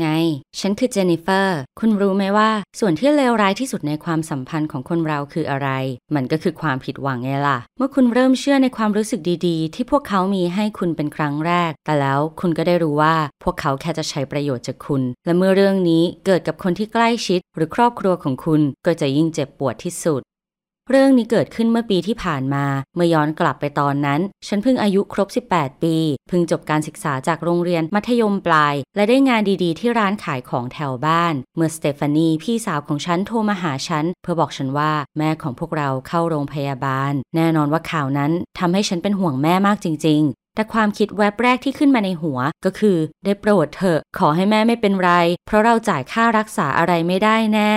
ไง ฉันคือเจนนิเฟอร์ คุณรู้ไหมว่า ส่วนที่เลวร้ายที่สุดในความสัมพันธ์ของคนเราคืออะไร มันก็คือความผิดหวังไงล่ะ เมื่อคุณเริ่มเชื่อในความรู้สึกดีๆ ที่พวกเขามีให้คุณเป็นครั้งแรก แต่แล้วคุณก็ได้รู้ว่าพวกเขาแค่จะใช้ประโยชน์จากคุณ และเมื่อเรื่องนี้เกิดกับคนที่ใกล้ชิด หรือครอบครัวของคุณก็จะยิ่งเจ็บปวดที่สุด เรื่องนี้เกิดขึ้นเมื่อปีที่ผ่านมา เมื่อย้อนกลับไปตอนนั้น ฉันเพิ่งอายุครบ 18 ปี เพิ่งจบการศึกษาจากโรงเรียนมัธยมปลาย และได้งานดีๆ ที่ร้านขายของแถวบ้าน เมื่อสเตฟานีพี่สาวของฉันโทรมาหาฉัน เพื่อบอกฉันว่าแม่ของพวกเราเข้าโรงพยาบาล แน่นอนว่าข่าวนั้นทำให้ฉันเป็นห่วงแม่มากจริง ๆแต่ความคิดแวบแรกที่ขึ้นมาในหัวก็คือ ได้โปรดเถอะ ขอให้แม่ไม่เป็นไร เพราะเราจ่ายค่ารักษาอะไรไม่ได้แน่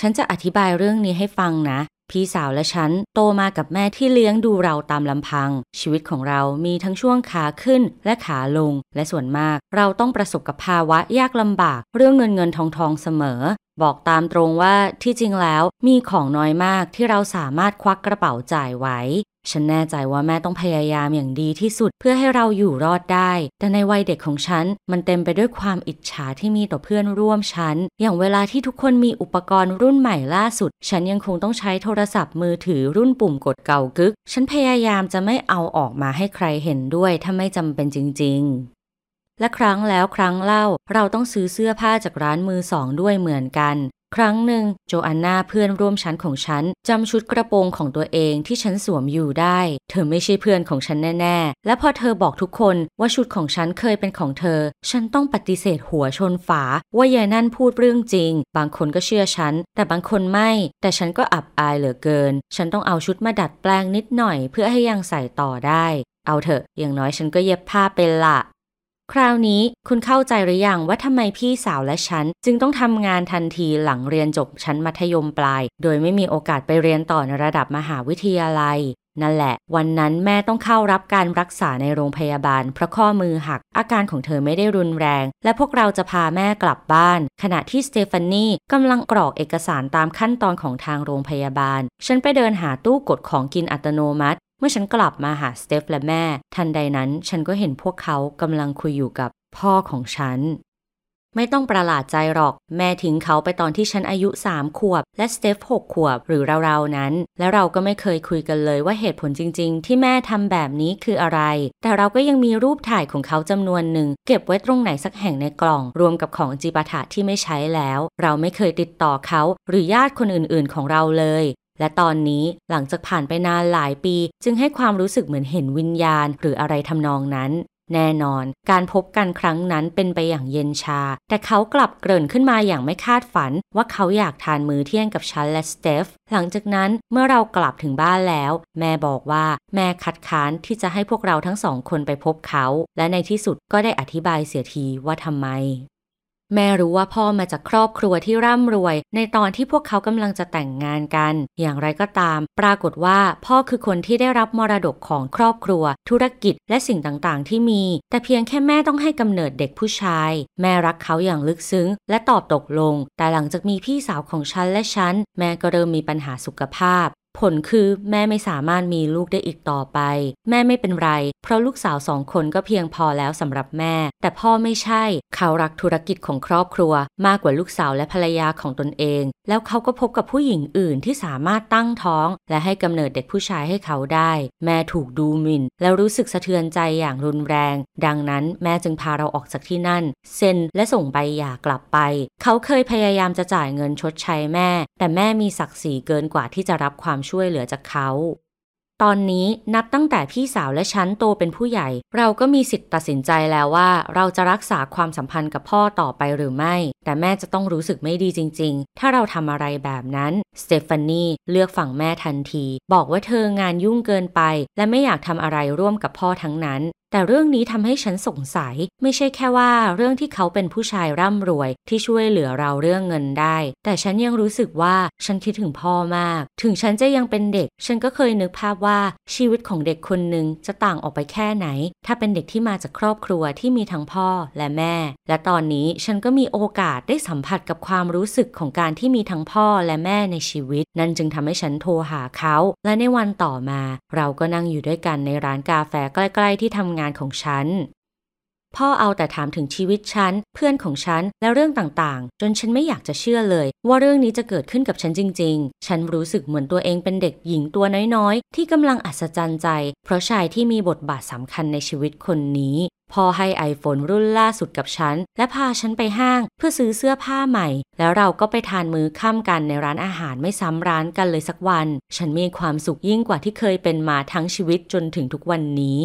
ฉันจะอธิบายเรื่องนี้ให้ฟังนะ พี่สาวและฉันโตมากับแม่ที่เลี้ยงดูเราตามลำพัง ชีวิตของเรามีทั้งช่วงขาขึ้นและขาลง และส่วนมาก เราต้องประสบกับภาวะยากลำบาก เรื่องเงินเงินทองทองเสมอบอกตามตรงว่าที่จริงแล้วมีของน้อยมากที่เราสามารถควักกระเป๋าจ่ายไว้ ฉันแน่ใจว่าแม่ต้องพยายามอย่างดีที่สุดเพื่อให้เราอยู่รอดได้ แต่ในวัยเด็กของฉันมันเต็มไปด้วยความอิจฉาที่มีต่อเพื่อนร่วมชั้น อย่างเวลาที่ทุกคนมีอุปกรณ์รุ่นใหม่ล่าสุด ฉันยังคงต้องใช้โทรศัพท์มือถือรุ่นปุ่มกดเก่ากึก ฉันพยายามจะไม่เอาออกมาให้ใครเห็นด้วยถ้าไม่จำเป็นจริง ๆ และครั้งแล้วครั้งเล่าเราต้องซื้อเสื้อผ้าจากร้านมือสองด้วยเหมือนกัน ครั้งหนึ่งโจอันนาเพื่อนร่วมชั้นของฉันจำชุดกระโปรงของตัวเองที่ฉันสวมอยู่ได้ เธอไม่ใช่เพื่อนของฉันแน่ๆ และพอเธอบอกทุกคนว่าชุดของฉันเคยเป็นของเธอ ฉันต้องปฏิเสธหัวชนฝา ว่ายายนั่นพูดเรื่องจริง บางคนก็เชื่อฉัน แต่บางคนไม่ แต่ฉันก็อับอายเหลือเกิน ฉันต้องเอาชุดมาดัดแปลงนิดหน่อย เพื่อให้ยังใส่ต่อได้ เอาเถอะอย่างน้อยฉันก็เย็บผ้าเป็นละ คราวนี้คุณเข้าใจหรือยังว่าทำไมพี่สาวและฉัน จึงต้องทำงานทันทีหลังเรียนจบชั้นมัธยมปลาย โดยไม่มีโอกาสไปเรียนต่อในระดับมหาวิทยาลัยนั่นแหละ วันนั้นแม่ต้องเข้ารับการรักษาในโรงพยาบาล เพราะข้อมือหัก อาการของเธอไม่ได้รุนแรง และพวกเราจะพาแม่กลับบ้าน ขณะที่สเตฟานีกำลังกรอกเอกสารตามขั้นตอนของทางโรงพยาบาล ฉันไปเดินหาตู้กดของกินอัตโนมัติ มื่อฉันกลับมาหาสเตฟและแม่ ทันใดนั้นฉันก็เห็นพวกเขากำลังคุยอยู่กับพ่อของฉัน ไม่ต้องประหลาดใจหรอก แม่ทิ้งเขาไปตอนที่ฉันอายุ 3 ขวบ และสเตฟ6ขวบหรือเราๆนั้น และเราก็ไม่เคยคุยกันเลยว่าเหตุผลจริง ๆ ที่แม่ทำแบบนี้คืออะไร แต่เราก็ยังมีรูปถ่ายของเขาจำนวนหนึ่ง เก็บไว้ตรงไหนสักแห่งในกล่อง รวมกับของจีปาถะที่ไม่ใช้แล้ว เราไม่เคยติดต่อเขา หรือญาติคนอื่นๆ ของเราเลย และตอนนี้หลังจากผ่านไปนานหลายปี จึงให้ความรู้สึกเหมือนเห็นวิญญาณ หรืออะไรทำนองนั้น แน่นอน การพบกันครั้งนั้นเป็นไปอย่างเย็นชา แต่เขากลับเกริ่นขึ้นมาอย่างไม่คาดฝัน ว่าเขาอยากทานมื้อเที่ยงกับฉันและสเตฟหลังจากนั้นเมื่อเรากลับถึงบ้านแล้ว แม่บอกว่าแม่คัดค้านที่จะให้พวกเราทั้งสองคนไปพบเขา และในที่สุดก็ได้อธิบายเสียทีว่าทำไม แม่รู้ว่าพ่อมาจากครอบครัวที่ร่ำรวย ในตอนที่พวกเขากำลังจะแต่งงานกัน อย่างไรก็ตาม ปรากฏว่าพ่อคือคนที่ได้รับมรดกของครอบครัว ธุรกิจและสิ่งต่างๆ ที่มี แต่เพียงแค่แม่ต้องให้กำเนิดเด็กผู้ชาย แม่รักเขาอย่างลึกซึ้ง และตอบตกลง แต่หลังจากมีพี่สาวของฉันและฉัน แม่ก็เริ่มมีปัญหาสุขภาพ ผลคือแม่ไม่สามารถมีลูกได้อีกต่อไป แม่ไม่เป็นไร เพราะลูกสาวสองคนก็เพียงพอแล้วสำหรับแม่ แต่พ่อไม่ใช่ เขารักธุรกิจของครอบครัว มากกว่าลูกสาวและภรรยาของตนเอง แล้วเขาก็พบกับผู้หญิงอื่นที่สามารถตั้งท้อง และให้กำเนิดเด็กผู้ชายให้เขาได้ แม่ถูกดูหมิ่น แล้วรู้สึกสะเทือนใจอย่างรุนแรง ดังนั้นแม่จึงพาเราออกจากที่นั่น เซ็นและส่งใบหย่ากลับไป เขาเคยพยายามจะจ่ายเงินชดใช้แม่ แต่แม่มีศักดิ์ศรีเกินกว่าที่จะรับความช่วยเหลือจากเขา ตอนนี้นับตั้งแต่พี่สาวและฉันโตเป็นผู้ใหญ่ เราก็มีสิทธิ์ตัดสินใจแล้วว่า เราจะรักษาความสัมพันธ์กับพ่อต่อไปหรือไม่ แต่แม่จะต้องรู้สึกไม่ดีจริง ๆ ถ้าเราทำอะไรแบบนั้นสเตฟานีเลือกฝั่งแม่ทันที บอกว่าเธองานยุ่งเกินไป และไม่อยากทำอะไรร่วมกับพ่อทั้งนั้น แต่เรื่องนี้ทำให้ฉันสงสัย ไม่ใช่แค่ว่าเรื่องที่เขาเป็นผู้ชายร่ำรวยที่ช่วยเหลือเราเรื่องเงินได้ แต่ฉันยังรู้สึกว่าฉันคิดถึงพ่อมาก ถึงฉันจะยังเป็นเด็ก ฉันก็เคยนึกภาพว่าชีวิตของเด็กคนหนึ่งจะต่างออกไปแค่ไหน ถ้าเป็นเด็กที่มาจากครอบครัวที่มีทั้งพ่อและแม่ และตอนนี้ฉันก็มีโอกาสได้สัมผัสกับความรู้สึกของการที่มีทั้งพ่อและแม่ในชีวิต นั่นจึงทำให้ฉันโทรหาเขา และในวันต่อมา เราก็นั่งอยู่ด้วยกันในร้านกาแฟใกล้ ๆ ที่ทำงานของฉัน พ่อเอาแต่ถามถึงชีวิตฉัน เพื่อนของฉัน และเรื่องต่างๆ จนฉันไม่อยากจะเชื่อเลย ว่าเรื่องนี้จะเกิดขึ้นกับฉันจริง ๆ ฉันรู้สึกเหมือนตัวเองเป็นเด็กหญิงตัวน้อยๆ ที่กำลังอัศจรรย์ใจ เพราะชายที่มีบทบาทสำคัญในชีวิตคนนี้พ่อให้ iPhone รุ่นล่าสุดกับฉัน และพาฉันไปห้างเพื่อซื้อเสื้อผ้าใหม่ แล้วเราก็ไปทานมื้อค่ำกันในร้านอาหารไม่ซ้ำร้านกันเลยสักวัน ฉันมีความสุขยิ่งกว่าที่เคยเป็นมาทั้งชีวิตจนถึงทุกวันนี้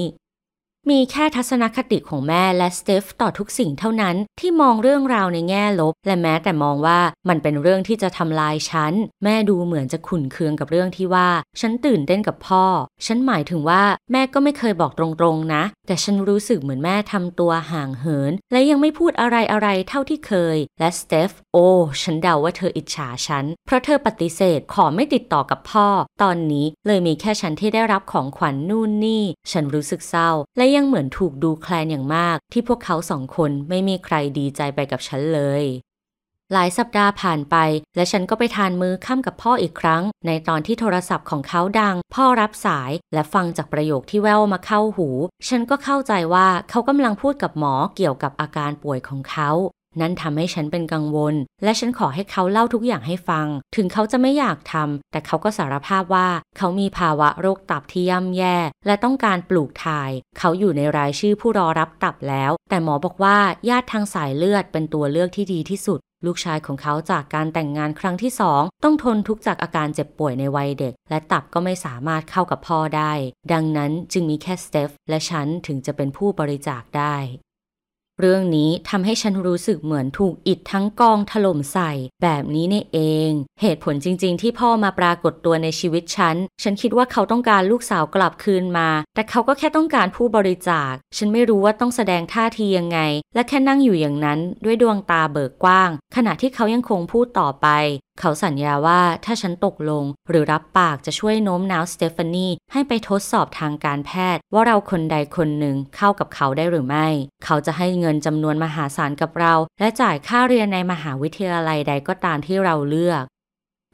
มีแค่ทัศนคติของแม่และสเตฟต่อทุกสิ่งเท่านั้นที่มองเรื่องราวในแง่ลบ และแม้แต่มองว่ามันเป็นเรื่องที่จะทำลายฉัน แม่ดูเหมือนจะขุนเคืองกับเรื่องที่ว่า ฉันตื่นเต้นกับพ่อ ฉันหมายถึงว่าแม่ก็ไม่เคยบอกตรงๆนะ แต่ฉันรู้สึกเหมือนแม่ทำตัวห่างเหิน และยังไม่พูดอะไรอะไรเท่าที่เคย และสเตฟโอ้ฉันเดาว่าเธออิจฉาฉัน เพราะเธอปฏิเสธขอไม่ติดต่อกับพ่อ ตอนนี้เลยมีแค่ฉันที่ได้รับของขวัญนนู่นนี่ ฉันรู้สึกเศร้าและยังยังเหมือนถูกดูแคลนอย่างมาก ที่พวกเขาสองคนไม่มีใครดีใจไปกับฉันเลย หลายสัปดาห์ผ่านไป และฉันก็ไปทานมือค่ำกับพ่ออีกครั้ง ในตอนที่โทรศัพท์ของเขาดัง พ่อรับสายและฟังจากประโยคที่แววมาเข้าหู ฉันก็เข้าใจว่าเขากำลังพูดกับหมอเกี่ยวกับอาการป่วยของเขา นั่นทำให้ฉันเป็นกังวล และฉันขอให้เขาเล่าทุกอย่างให้ฟัง ถึงเขาจะไม่อยากทำแต่เขาก็สารภาพว่า เขามีภาวะโรคตับที่ย่ำแย่ และต้องการปลูกถ่าย เขาอยู่ในรายชื่อผู้รอรับตับแล้ว แต่หมอบอกว่าญาติทางสายเลือดเป็นตัวเลือกที่ดีที่สุดลูกชายของเขาจากการแต่งงานครั้งที่สองต้องทนทุกข์จากอาการเจ็บป่วยในวัยเด็ก และตับก็ไม่สามารถเข้ากับพ่อได้ ดังนั้นจึงมีแค่สเตฟและฉันถึงจะเป็นผู้บริจาคได้ เรื่องนี้ทำให้ฉันรู้สึกเหมือนถูกอิดทั้งกองถล่มใส่ แบบนี้เนี่เอง เหตุผลจริง ๆ ที่พ่อมาปรากฏตัวในชีวิตฉัน ฉันคิดว่าเขาต้องการลูกสาวกลับคืนมา แต่เขาก็แค่ต้องการผู้บริจาค ฉันไม่รู้ว่าต้องแสดงท่าทียังไง และแค่นั่งอยู่อย่างนั้นด้วยดวงตาเบิกกว้าง ขณะที่เขายังคงพูดต่อไป เขาสัญญาว่าถ้าฉันตกลง หรือรับปากจะช่วยโน้มน้าวสเตฟานีให้ไปทดสอบทางการแพทย์ ว่าเราคนใดคนหนึ่งเข้ากับเขาได้หรือไม่ เขาจะให้เงินจำนวนมหาศาลกับเรา และจ่ายค่าเรียนในมหาวิทยาลัยใดก็ตามที่เราเลือก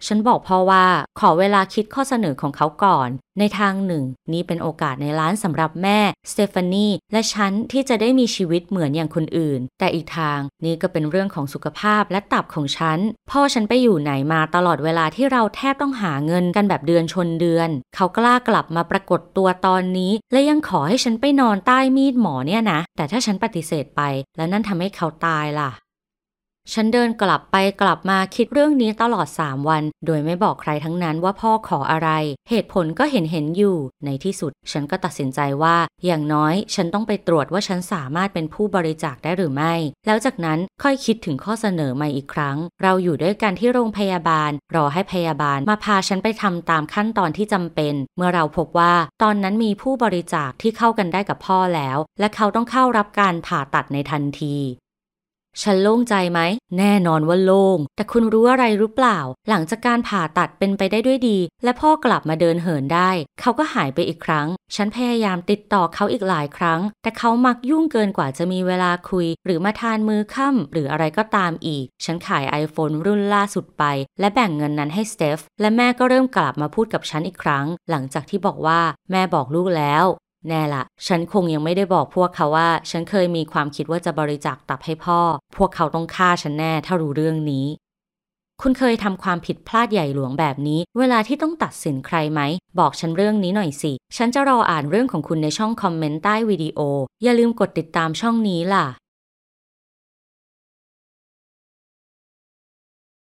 ฉันบอกพ่อว่าขอเวลาคิดข้อเสนอของเขาก่อน ในทางหนึ่ง นี่เป็นโอกาสในร้านสำหรับแม่สเตฟานีและฉันที่จะได้มีชีวิตเหมือนอย่างคนอื่น แต่อีกทางนี่ก็เป็นเรื่องของสุขภาพและตับของฉัน พ่อฉันไปอยู่ไหนมาตลอดเวลาที่เราแทบต้องหาเงินกันแบบเดือนชนเดือน เขากล้ากลับมาปรากฏตัวตอนนี้ และยังขอให้ฉันไปนอนใต้มีดหมอเนี่ยนะ แต่ถ้าฉันปฏิเสธไป แล้วนั่นทำให้เขาตายล่ะ ฉันเดินกลับไปกลับมาคิดเรื่องนี้ตลอด 3 วัน โดยไม่บอกใครทั้งนั้นว่าพ่อขออะไร เหตุผลก็เห็นเห็นอยู่ ในที่สุด ฉันก็ตัดสินใจว่า อย่างน้อย ฉันต้องไปตรวจว่าฉันสามารถเป็นผู้บริจาคได้หรือไม่ แล้วจากนั้นค่อยคิดถึงข้อเสนอใหม่อีกครั้ง เราอยู่ด้วยกันที่โรงพยาบาล รอให้พยาบาลมาพาฉันไปทำตามขั้นตอนที่จำเป็น เมื่อเราพบว่า ตอนนั้นมีผู้บริจาคที่เข้ากันได้กับพ่อแล้ว และเขาต้องเข้ารับการผ่าตัดในทันที ฉันโล่งใจไหม แน่นอนว่าโล่ง แต่คุณรู้อะไรหรือเปล่า หลังจากการผ่าตัดเป็นไปได้ด้วยดี และพ่อกลับมาเดินเหินได้ เขาก็หายไปอีกครั้ง ฉันพยายามติดต่อเขาอีกหลายครั้ง แต่เขามักยุ่งเกินกว่าจะมีเวลาคุย หรือมาทานมือค่ำหรืออะไรก็ตามอีก ฉันขาย iPhone รุ่นล่าสุดไป และแบ่งเงินนั้นให้สเตฟและแม่ก็เริ่มกลับมาพูดกับฉันอีกครั้ง หลังจากที่บอกว่า แม่บอกลูกแล้ว แน่ละ ฉันคงยังไม่ได้บอกพวกเขาว่า ฉันเคยมีความคิดว่าจะบริจาคตับให้พ่อ พวกเขาต้องฆ่าฉันแน่ถ้ารู้เรื่องนี้ คุณเคยทำความผิดพลาดใหญ่หลวงแบบนี้ เวลาที่ต้องตัดสินใครไหม บอกฉันเรื่องนี้หน่อยสิ ฉันจะรออ่านเรื่องของคุณในช่องคอมเมนต์ใต้วิดีโอ อย่าลืมกดติดตามช่องนี้ล่ะ